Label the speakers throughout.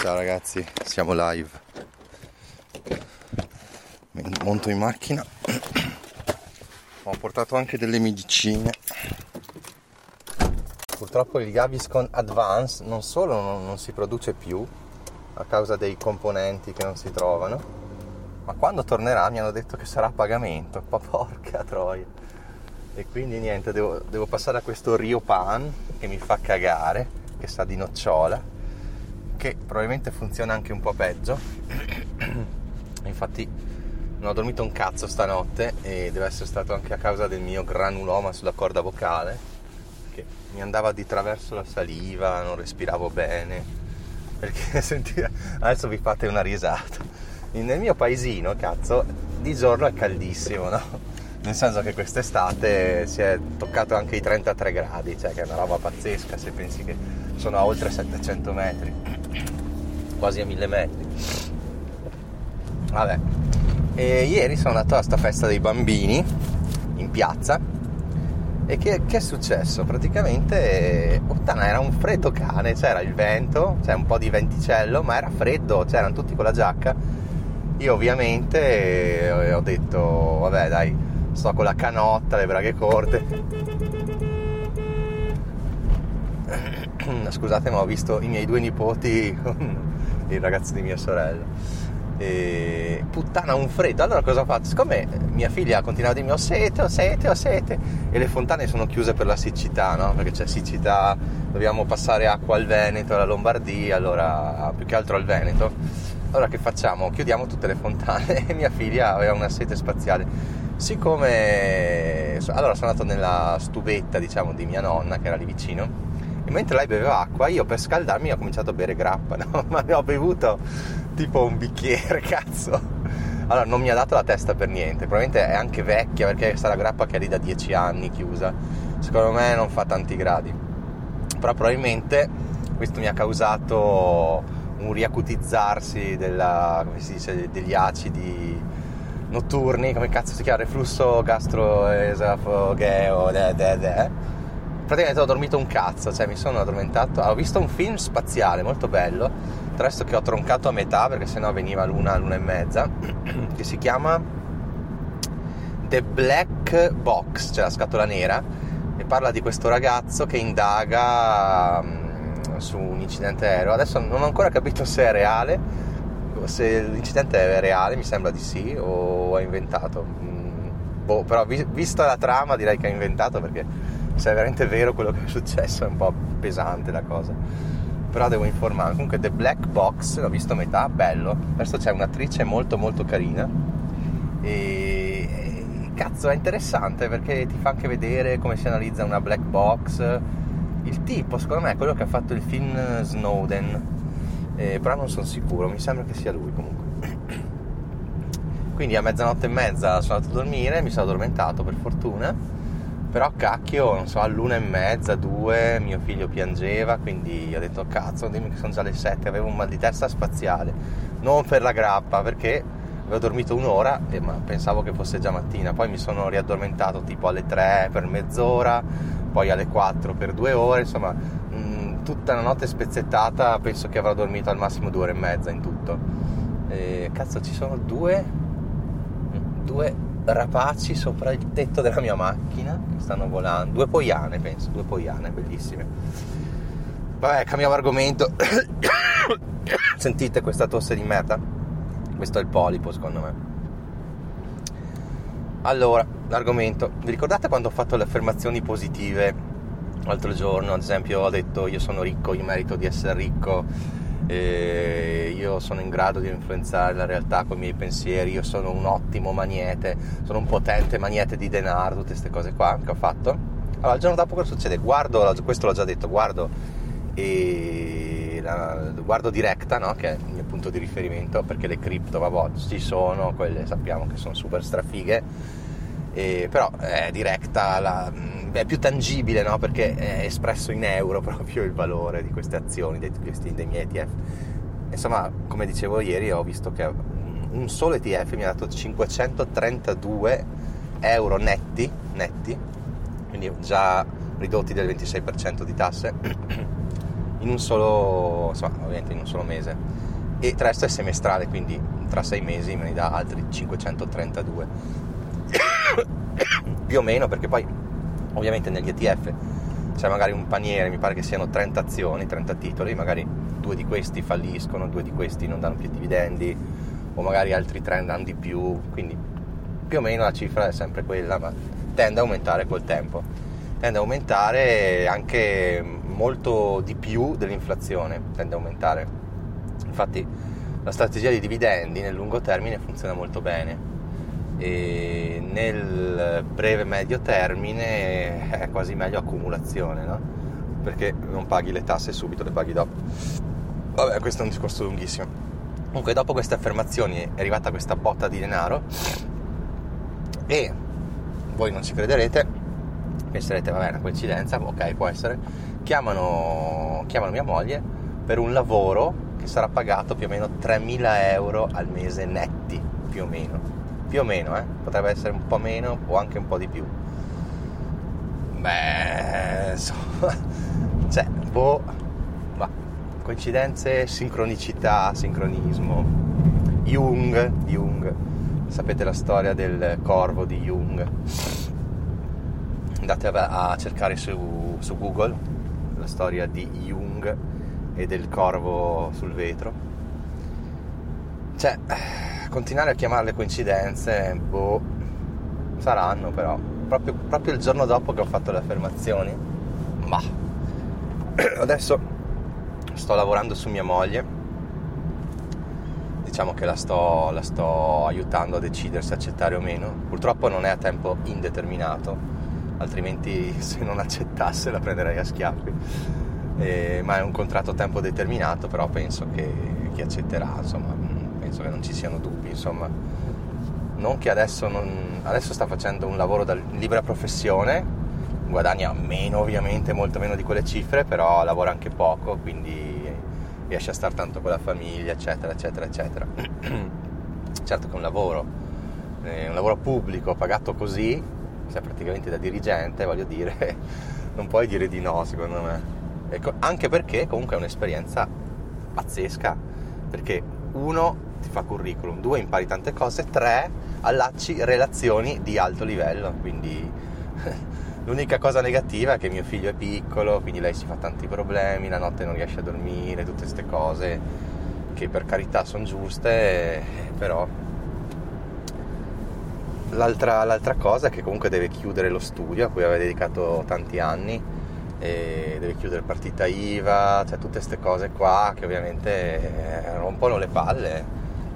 Speaker 1: Ciao ragazzi, siamo live. Monto in macchina. Ho portato anche delle medicine purtroppo il Gaviscon Advance non solo non, non, si produce più a causa dei componenti che non si trovano, ma quando tornerà mi hanno detto che sarà a pagamento, ma porca troia. E quindi niente, devo, devo passare a questo Rio Pan che mi fa cagare, che sa di nocciola, che probabilmente funziona anche un po' peggio. Infatti non ho dormito un cazzo stanotte e deve essere stato anche a causa del mio granuloma sulla corda vocale che mi andava di traverso la saliva, non respiravo bene, perché sentire, adesso vi fate una risata. Nel mio paesino, cazzo, di giorno è caldissimo, no? Nel senso che quest'estate si è toccato anche i 33 gradi, cioè che è una roba pazzesca se pensi che sono a oltre 700 metri, quasi a 1000 metri. Vabbè, e ieri sono andato a sta festa dei bambini in piazza e che, che, è successo? Praticamente, puttana, era un freddo cane, c'era il vento, c'è un po' di venticello, ma era freddo, c'erano tutti con la giacca. Io ovviamente ho detto, vabbè dai, sto con la canotta, le braghe corte. Scusate, ma ho visto i miei due nipoti, il ragazzo di mia sorella. E puttana un freddo. Allora cosa ho fatto siccome mia figlia continuava a dirmi ho sete ho sete ho sete e le fontane sono chiuse per la siccità no? perché c'è siccità dobbiamo passare acqua al Veneto alla Lombardia allora più che altro al Veneto. Allora che facciamo? Chiudiamo tutte le fontane. E mia figlia aveva una sete spaziale. Siccome allora sono andato nella stuvetta diciamo di mia nonna che era lì vicino mentre lei beveva acqua io per scaldarmi ho cominciato a bere grappa no? ma ne ho bevuto tipo un bicchiere cazzo. Allora non mi ha dato la testa per niente. Probabilmente è anche vecchia perché è la grappa che è lì da 10 anni chiusa. Secondo me non fa tanti gradi. Però probabilmente questo mi ha causato un riacutizzarsi della, dice, degli acidi notturni. Come cazzo si chiama? Reflusso gastroesofageo de, de, de praticamente ho dormito un cazzo, cioè mi sono addormentato, ho visto un film spaziale molto bello, tra l'altro che ho troncato a metà perché sennò veniva l'una, l'una e mezza, che si chiama The Black Box, cioè la scatola nera, e parla di questo ragazzo che indaga um, su un incidente aereo. Adesso non ho ancora capito se è reale, se l'incidente è reale, mi sembra di sì, o è inventato. Mm, boh, però vi, vista la trama direi che è inventato perché se è veramente vero quello che è successo è un po' pesante la cosa. Però devo informare comunque The Black Box l'ho visto a metà bello. Adesso c'è un'attrice molto molto carina. E cazzo è interessante perché ti fa anche vedere come si analizza una black box. Il tipo secondo me è quello che ha fatto il film Snowden. Eh, però non sono sicuro mi sembra che sia lui comunque. Quindi a mezzanotte e mezza sono andato a dormire mi sono addormentato per fortuna però cacchio, non so, all'una e mezza, due, mio figlio piangeva, quindi ho detto cazzo, dimmi che sono già le sette, avevo un mal di testa spaziale, non per la grappa, perché avevo dormito un'ora, e, ma pensavo che fosse già mattina, poi mi sono riaddormentato tipo alle tre per mezz'ora, poi alle quattro per due ore, insomma, mh, mm, tutta una notte spezzettata, penso che avrò dormito al massimo due ore e mezza in tutto. E, cazzo, ci sono due, due rapaci sopra il tetto della mia macchina che stanno volando. Due poiane, penso, due poiane, bellissime. Vabbè, cambiamo argomento. Sentite questa tosse di merda? Questo è il polipo, secondo me. Allora, l'argomento. Vi ricordate quando ho fatto le affermazioni positive l'altro giorno? Ad esempio, ho detto io sono ricco, io merito di essere ricco eh, io sono in grado di influenzare la realtà con i miei pensieri, io sono un ottimo magnete, sono un potente magnete di denaro, tutte queste cose qua che ho fatto. Allora, il giorno dopo cosa succede? Guardo, questo l'ho già detto, guardo la, guardo Directa, no? che è il mio punto di riferimento, perché le cripto, vabbè, ci sono, quelle sappiamo che sono super strafighe, e, però è Directa, la, è più tangibile, no? perché è espresso in euro proprio il valore di queste azioni, dei, questi, dei miei ETF. Insomma, come dicevo ieri, ho visto che un solo ETF mi ha dato 532 euro netti, netti quindi già ridotti del 26% di tasse in un solo, insomma, ovviamente in un solo mese e il resto è semestrale quindi tra sei mesi me ne dà altri 532 più o meno perché poi ovviamente negli ETF c'è magari un paniere mi pare che siano 30 azioni 30 titoli magari due di questi falliscono due di questi non danno più dividendi o magari altri tre danno di più quindi più o meno la cifra è sempre quella ma tende a aumentare col tempo tende a aumentare anche molto di più dell'inflazione, tende a aumentare. Infatti la strategia di dividendi nel lungo termine funziona molto bene e nel breve medio termine è quasi meglio accumulazione, no? Perché non paghi le tasse subito, le paghi dopo. Vabbè, questo è un discorso lunghissimo. Comunque, dopo queste affermazioni è arrivata questa botta di denaro e voi non ci crederete, penserete vabbè è una coincidenza, ok può essere, chiamano, chiamano mia moglie per un lavoro che sarà pagato più o meno 3.000 euro al mese netti, più o meno, più o meno, eh? potrebbe essere un po' meno o anche un po' di più. Beh, insomma, cioè, boh, ma coincidenze, sincronicità, sincronismo. Jung, Jung, sapete la storia del corvo di Jung andate a, cercare su, su Google la storia di Jung e del corvo sul vetro. Cioè, continuare a chiamarle coincidenze, boh, saranno però. Proprio, proprio, il giorno dopo che ho fatto le affermazioni, ma adesso sto lavorando su mia moglie. Diciamo che la sto, la sto aiutando a decidere se accettare o meno. Purtroppo non è a tempo indeterminato altrimenti se non accettasse la prenderei a schiaffi. Eh, ma è un contratto a tempo determinato, però penso che chi accetterà, insomma, penso che non ci siano dubbi, insomma. Non che adesso, non, adesso sta facendo un lavoro da libera professione, guadagna meno ovviamente, molto meno di quelle cifre, però lavora anche poco, quindi riesce a stare tanto con la famiglia, eccetera, eccetera, eccetera. certo che un lavoro, è un lavoro pubblico, pagato così, sei praticamente da dirigente, voglio dire, non puoi dire di no secondo me. Ecco, anche perché comunque è un'esperienza pazzesca, perché uno ti fa curriculum, due impari tante cose, tre allacci relazioni di alto livello, quindi l'unica cosa negativa è che mio figlio è piccolo, quindi lei si fa tanti problemi, la notte non riesce a dormire, tutte queste cose che per carità sono giuste, però L'altra, l'altra, cosa è che comunque deve chiudere lo studio a cui aveva dedicato tanti anni, deve chiudere partita IVA, cioè tutte queste cose qua che ovviamente eh, rompono le palle,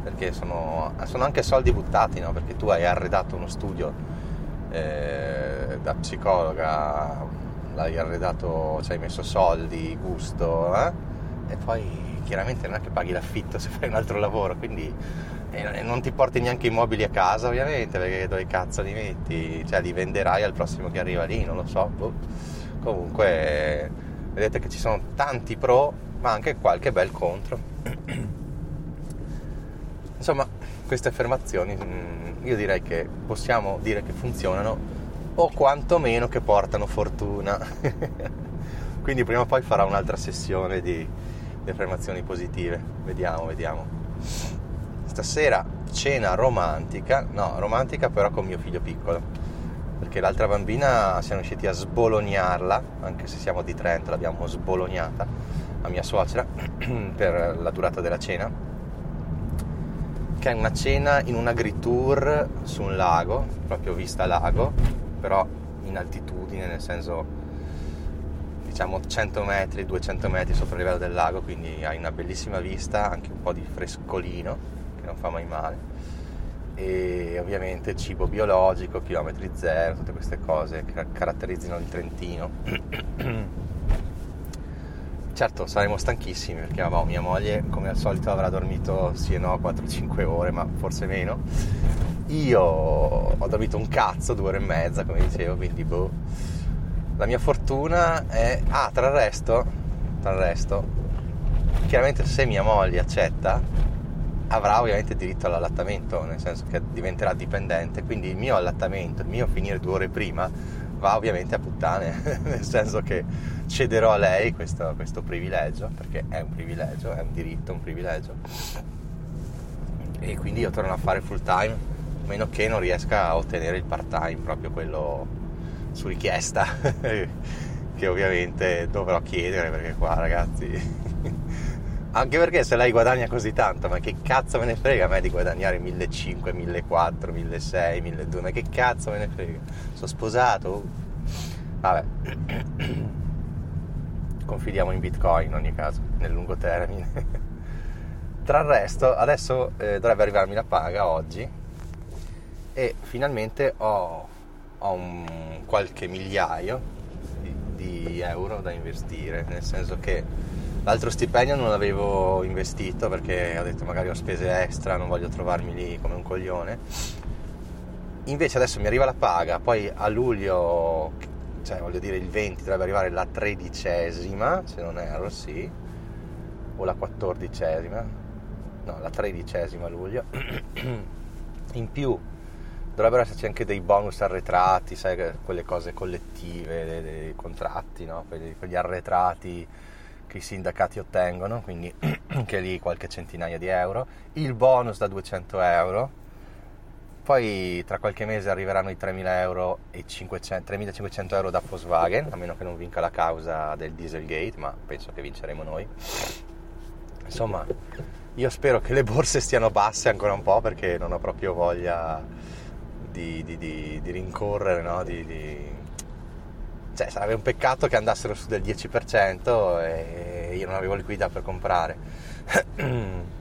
Speaker 1: perché sono, sono anche soldi buttati, no? perché tu hai arredato uno studio eh, da psicologa, l'hai arredato, ci hai messo soldi, gusto, eh? e poi chiaramente non è che paghi l'affitto se fai un altro lavoro, quindi e non ti porti neanche i mobili a casa ovviamente perché dove cazzo li metti cioè li venderai al prossimo che arriva lì non lo so boh. comunque vedete che ci sono tanti pro ma anche qualche bel contro insomma queste affermazioni mm, io direi che possiamo dire che funzionano o quantomeno che portano fortuna. Quindi prima o poi farà un'altra sessione di, di affermazioni positive. Vediamo vediamo. Stasera cena romantica, no, romantica però con mio figlio piccolo, perché l'altra bambina siamo riusciti a sbolognarla, anche se siamo di Trento, l'abbiamo sbolognata a mia suocera per la durata della cena, che è una cena in un agritour su un lago, proprio vista lago, però in altitudine, nel senso diciamo 100 metri, 200 metri sopra il livello del lago, quindi hai una bellissima vista, anche un po' di frescolino che non fa mai male e ovviamente cibo biologico, chilometri zero, tutte queste cose che caratterizzano il Trentino. certo saremo stanchissimi perché vabbè, mia moglie come al solito avrà dormito sì e no 4-5 ore, ma forse meno. Io ho dormito un cazzo, due ore e mezza, come dicevo, quindi boh. La mia fortuna è... Ah, tra il resto, tra il resto, chiaramente se mia moglie accetta, avrà ovviamente diritto all'allattamento, nel senso che diventerà dipendente, quindi il mio allattamento, il mio finire due ore prima va ovviamente a puttane, nel senso che cederò a lei questo, questo privilegio, perché è un privilegio, è un diritto, un privilegio, e quindi io torno a fare full time, a meno che non riesca a ottenere il part time, proprio quello su richiesta, che ovviamente dovrò chiedere, perché qua ragazzi anche perché se lei guadagna così tanto, ma che cazzo me ne frega a me di guadagnare 1500, 1400, 1600, 1200, ma che cazzo me ne frega? Sono sposato? Vabbè. Confidiamo in Bitcoin in ogni caso, nel lungo termine. Tra il resto, adesso eh, dovrebbe arrivarmi la paga oggi e finalmente ho, ho un qualche migliaio di, di euro da investire, nel senso che L'altro stipendio non l'avevo investito perché ho detto magari ho spese extra, non voglio trovarmi lì come un coglione. Invece adesso mi arriva la paga, poi a luglio, cioè voglio dire il 20 dovrebbe arrivare la tredicesima, se non erro, sì, o la quattordicesima, no, la tredicesima luglio. In più dovrebbero esserci anche dei bonus arretrati, sai, quelle cose collettive, dei, dei contratti, no? quegli arretrati che i sindacati ottengono, quindi anche lì qualche centinaia di euro, il bonus da 200 euro, poi tra qualche mese arriveranno i 3.000 euro e 500, 3.500 euro da Volkswagen, a meno che non vinca la causa del Dieselgate, ma penso che vinceremo noi. Insomma, io spero che le borse stiano basse ancora un po' perché non ho proprio voglia di, di, di, di rincorrere, no? di, cioè sarebbe un peccato che andassero su del 10% e io non avevo liquidità per comprare.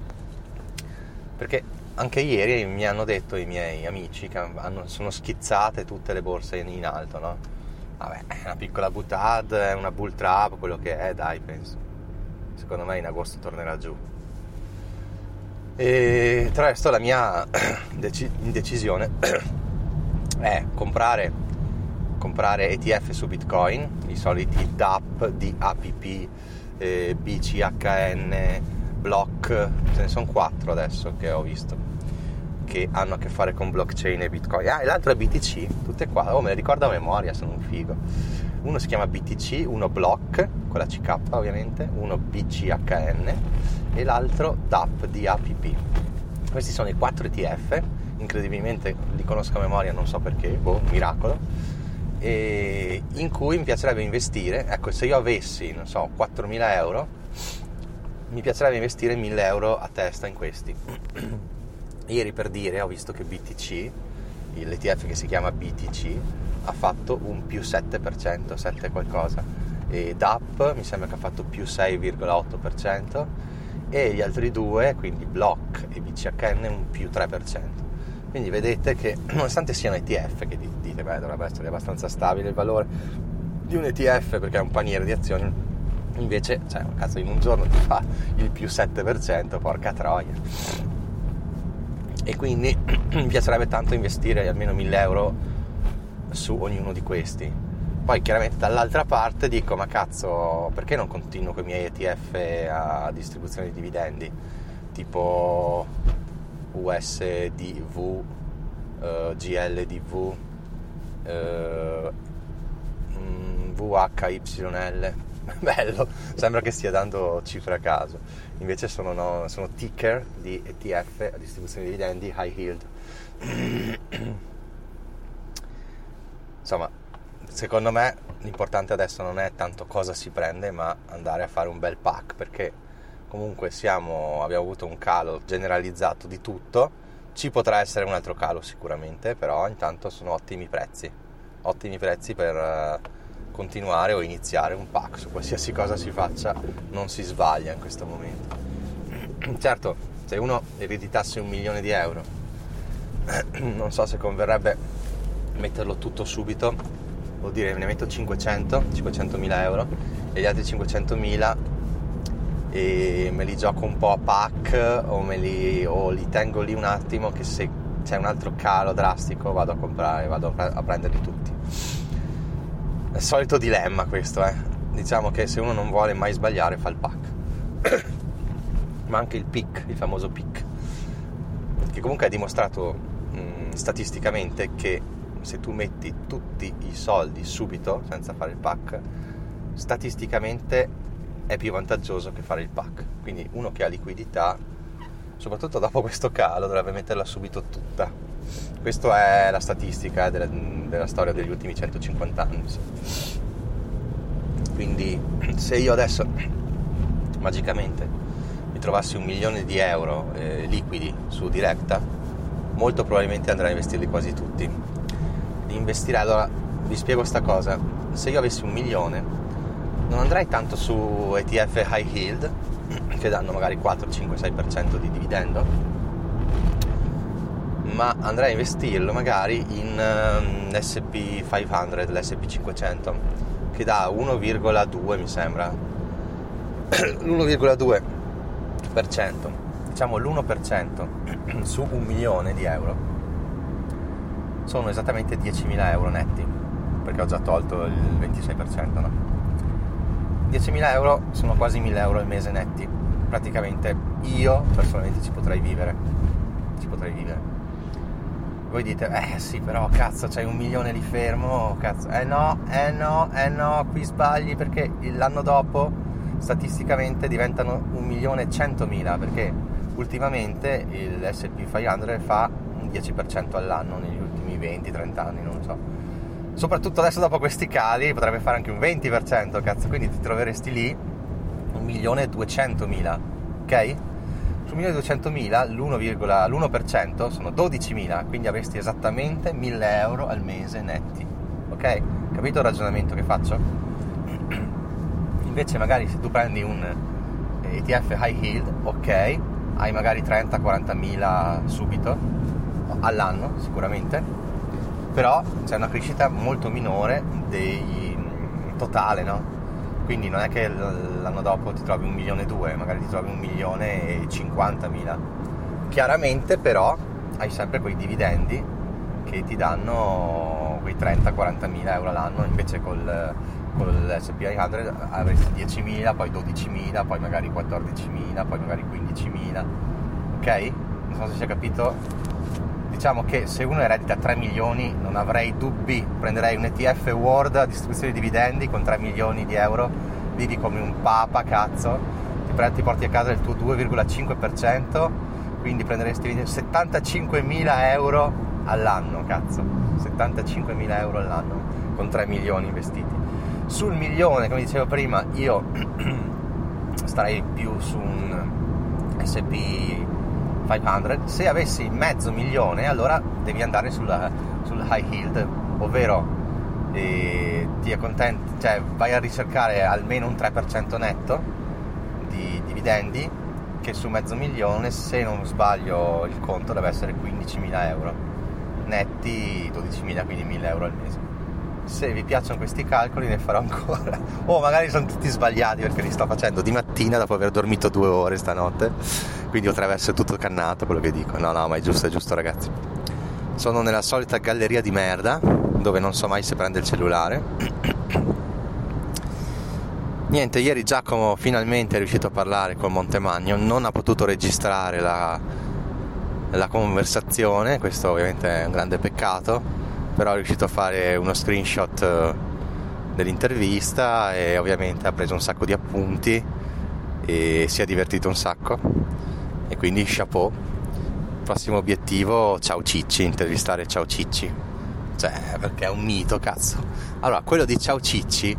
Speaker 1: Perché anche ieri mi hanno detto i miei amici che hanno, sono schizzate tutte le borse in, in alto, no? Vabbè, è una piccola butad, è una bull trap, quello che è, dai, penso. Secondo me in agosto tornerà giù. E tra l'altro la mia indecisione è comprare comprare ETF su Bitcoin, i soliti DAP, DAPP, eh, BCHN, Block, ce ne sono quattro adesso che ho visto, che hanno a che fare con blockchain e Bitcoin. Ah, e l'altro è BTC, tutte qua, oh me le ricordo a memoria, sono un figo. Uno si chiama BTC, uno Block, con la CK ovviamente, uno BCHN e l'altro DAP, DAPP. Questi sono i quattro ETF, incredibilmente li conosco a memoria, non so perché, boh, miracolo in cui mi piacerebbe investire, ecco se io avessi, non so, 4.000 euro, mi piacerebbe investire 1.000 euro a testa in questi. Ieri per dire ho visto che BTC, l'ETF che si chiama BTC, ha fatto un più 7%, 7 qualcosa, e DAP mi sembra che ha fatto più 6,8% e gli altri due, quindi Block e BCHN, un più 3%. Quindi vedete che nonostante siano ETF, che dite beh dovrebbe essere abbastanza stabile il valore di un ETF perché è un paniere di azioni, invece cioè, cazzo, in un giorno ti fa il più 7%, porca troia. E quindi mi piacerebbe tanto investire almeno 1000 euro su ognuno di questi. Poi chiaramente dall'altra parte dico ma cazzo perché non continuo con i miei ETF a distribuzione di dividendi? Tipo USDV, eh, GLDV, uh, VHYL. Bello, sembra che stia dando cifre a caso. Invece sono, no, sono ticker di ETF distribuzione di dividendi high yield. Insomma, secondo me l'importante adesso non è tanto cosa si prende, ma andare a fare un bel pack perché comunque siamo, abbiamo avuto un calo generalizzato di tutto, ci potrà essere un altro calo sicuramente, però intanto sono ottimi prezzi, ottimi prezzi per eh, continuare o iniziare un pack su qualsiasi cosa si faccia, non si sbaglia in questo momento. Certo, se uno ereditasse un milione di euro, non so se converrebbe metterlo tutto subito, vuol dire ne metto 500, 500 mila euro e gli altri 500 mila e me li gioco un po' a pack o, li, o li tengo lì un attimo che se c'è un altro calo drastico vado a comprare, vado a prenderli tutti. È il solito dilemma questo, eh. Diciamo che se uno non vuole mai sbagliare fa il pack. Ma anche il pick, il famoso pick, che comunque è dimostrato mh, mm, statisticamente che se tu metti tutti i soldi subito, senza fare il pack, statisticamente è più vantaggioso che fare il pack. Quindi uno che ha liquidità soprattutto dopo questo calo dovrebbe metterla subito tutta. Questa è la statistica della, della storia degli ultimi 150 anni. Quindi se io adesso magicamente mi trovassi un milione di euro eh, liquidi su Directa, molto probabilmente andrei a investirli quasi tutti. Investirei, allora vi spiego questa cosa, se io avessi un milione non andrei tanto su ETF high yield che danno magari 4, 5, 6% di dividendo, ma andrei a investirlo magari in um, SP 500, l'SP 500, che dà 1,2 mi sembra, l'1,2%, diciamo l'1% su un milione di euro, sono esattamente 10.000 euro netti, perché ho già tolto il 26%, no? 10.000 euro sono quasi 1.000 euro al mese netti praticamente io personalmente ci potrei vivere. Ci potrei vivere. Voi dite, eh sì, però cazzo, c'hai un milione lì fermo, cazzo. Eh no, eh no, eh no, qui sbagli perché l'anno dopo statisticamente diventano un milione e centomila perché ultimamente il SP 500 fa un 10% all'anno negli ultimi 20-30 anni, non so. Soprattutto adesso dopo questi cali potrebbe fare anche un 20%, cazzo, quindi ti troveresti lì 1.200.000, ok? Su 1.200.000 l'1, l'1% sono 12.000, quindi avresti esattamente 1.000 euro al mese netti, ok? Capito il ragionamento che faccio? Invece magari se tu prendi un ETF high yield, ok, hai magari 30-40.000 subito all'anno sicuramente, però c'è una crescita molto minore dei totale, no? quindi non è che l'anno dopo ti trovi un milione e due, magari ti trovi un milione e cinquantamila. Chiaramente però hai sempre quei dividendi che ti danno quei 30-40 mila euro all'anno, invece col, con l'SPI 100 avresti 10.000, poi 12.000, poi magari 14.000, poi magari 15.000, ok? Non so se si è capito diciamo che se uno eredita 3 milioni non avrei dubbi, prenderei un ETF World a distribuzione di dividendi con 3 milioni di euro, vivi come un papa, cazzo, ti, prendi, ti porti a casa il tuo 2,5%, quindi prenderesti 75 mila euro all'anno, cazzo, 75 mila euro all'anno con 3 milioni investiti. Sul milione, come dicevo prima, io starei più su un SP 500, se avessi mezzo milione allora devi andare sulla, sul high yield, ovvero eh, ti accontenti, cioè vai a ricercare almeno un 3% netto di dividendi che su mezzo milione, se non sbaglio il conto, deve essere 15.000 euro, netti 12.000, quindi 1.000 euro al mese. Se vi piacciono questi calcoli ne farò ancora. O oh, magari sono tutti sbagliati perché li sto facendo di mattina dopo aver dormito due ore stanotte quindi essere tutto cannato quello che dico. No, no, ma è giusto, è giusto ragazzi. Sono nella solita galleria di merda, dove non so mai se prende il cellulare. Niente, ieri Giacomo finalmente è riuscito a parlare con Montemagno, non ha potuto registrare la, la conversazione, questo ovviamente è un grande peccato, però è riuscito a fare uno screenshot eh, dell'intervista e ovviamente ha preso un sacco di appunti e si è divertito un sacco e quindi chapeau. Prossimo obiettivo, ciao Cicci, intervistare ciao Cicci. Cioè, perché è un mito, cazzo. Allora, quello di ciao Cicci,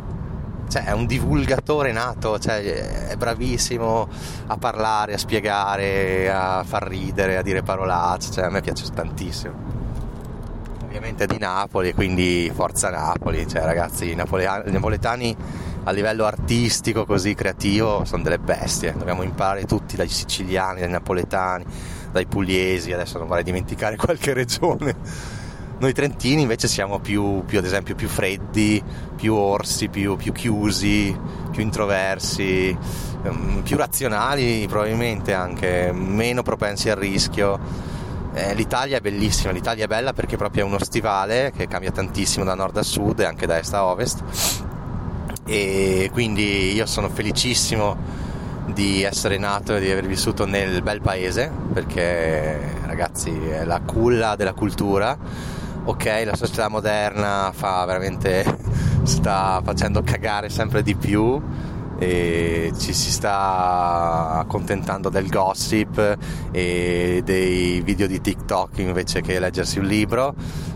Speaker 1: cioè, è un divulgatore nato, cioè, è bravissimo a parlare, a spiegare, a far ridere, a dire parolacce, cioè, a me piace tantissimo ovviamente di Napoli, quindi forza Napoli, cioè ragazzi, i napoletani a livello artistico, così creativo, sono delle bestie. Dobbiamo imparare tutti dai siciliani, dai napoletani, dai pugliesi, adesso non vorrei dimenticare qualche regione. Noi trentini invece siamo più, più ad esempio, più freddi, più orsi, più, più chiusi, più introversi, ehm, più razionali probabilmente anche, meno propensi al rischio. Eh, L'Italia è bellissima, l'Italia è bella perché proprio è uno stivale che cambia tantissimo da nord a sud e anche da est a ovest e quindi io sono felicissimo di essere nato e di aver vissuto nel bel paese perché ragazzi è la culla della cultura. Ok la società moderna fa veramente sta facendo cagare sempre di più e ci si sta accontentando del gossip e dei video di TikTok invece che leggersi un libro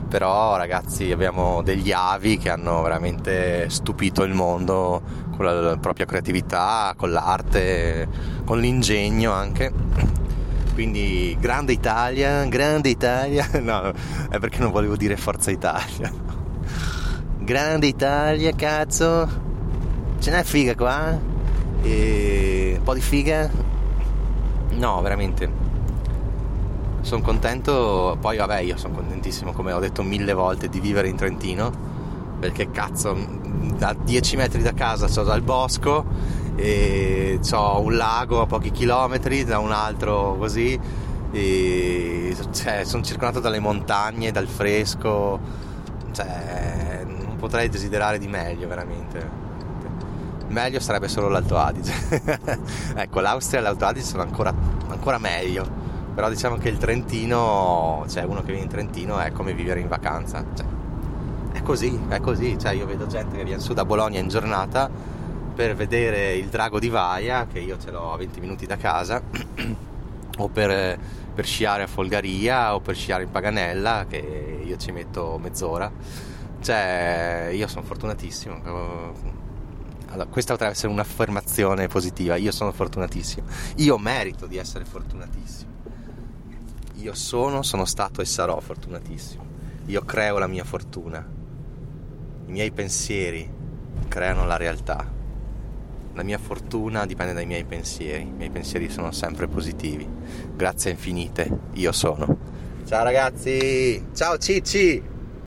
Speaker 1: però ragazzi abbiamo degli avi che hanno veramente stupito il mondo con la propria creatività, con l'arte, con l'ingegno anche. Quindi grande Italia, grande Italia, no, è perché non volevo dire Forza Italia. Grande Italia, cazzo, ce n'è figa qua? E... Un po' di figa? No, veramente sono contento, poi vabbè io sono contentissimo come ho detto mille volte di vivere in Trentino perché cazzo da 10 metri da casa ho il bosco e ho un lago a pochi chilometri da un altro così e cioè, sono circondato dalle montagne, dal fresco cioè non potrei desiderare di meglio veramente. Meglio sarebbe solo l'Alto Adige. Ecco l'Austria e l'Alto Adige sono ancora, ancora meglio però diciamo che il Trentino, cioè uno che viene in Trentino è come vivere in vacanza, cioè, è così, è così, cioè io vedo gente che viene su da Bologna in giornata per vedere il drago di Vaia, che io ce l'ho a 20 minuti da casa, o per, per sciare a Folgaria o per sciare in Paganella, che io ci metto mezz'ora. Cioè, io sono fortunatissimo. Allora, questa potrebbe essere un'affermazione positiva. Io sono fortunatissimo. Io merito di essere fortunatissimo. Io sono, sono stato e sarò fortunatissimo. Io creo la mia fortuna. I miei pensieri creano la realtà. La mia fortuna dipende dai miei pensieri. I miei pensieri sono sempre positivi. Grazie infinite, io sono. Ciao ragazzi! Ciao Cicci!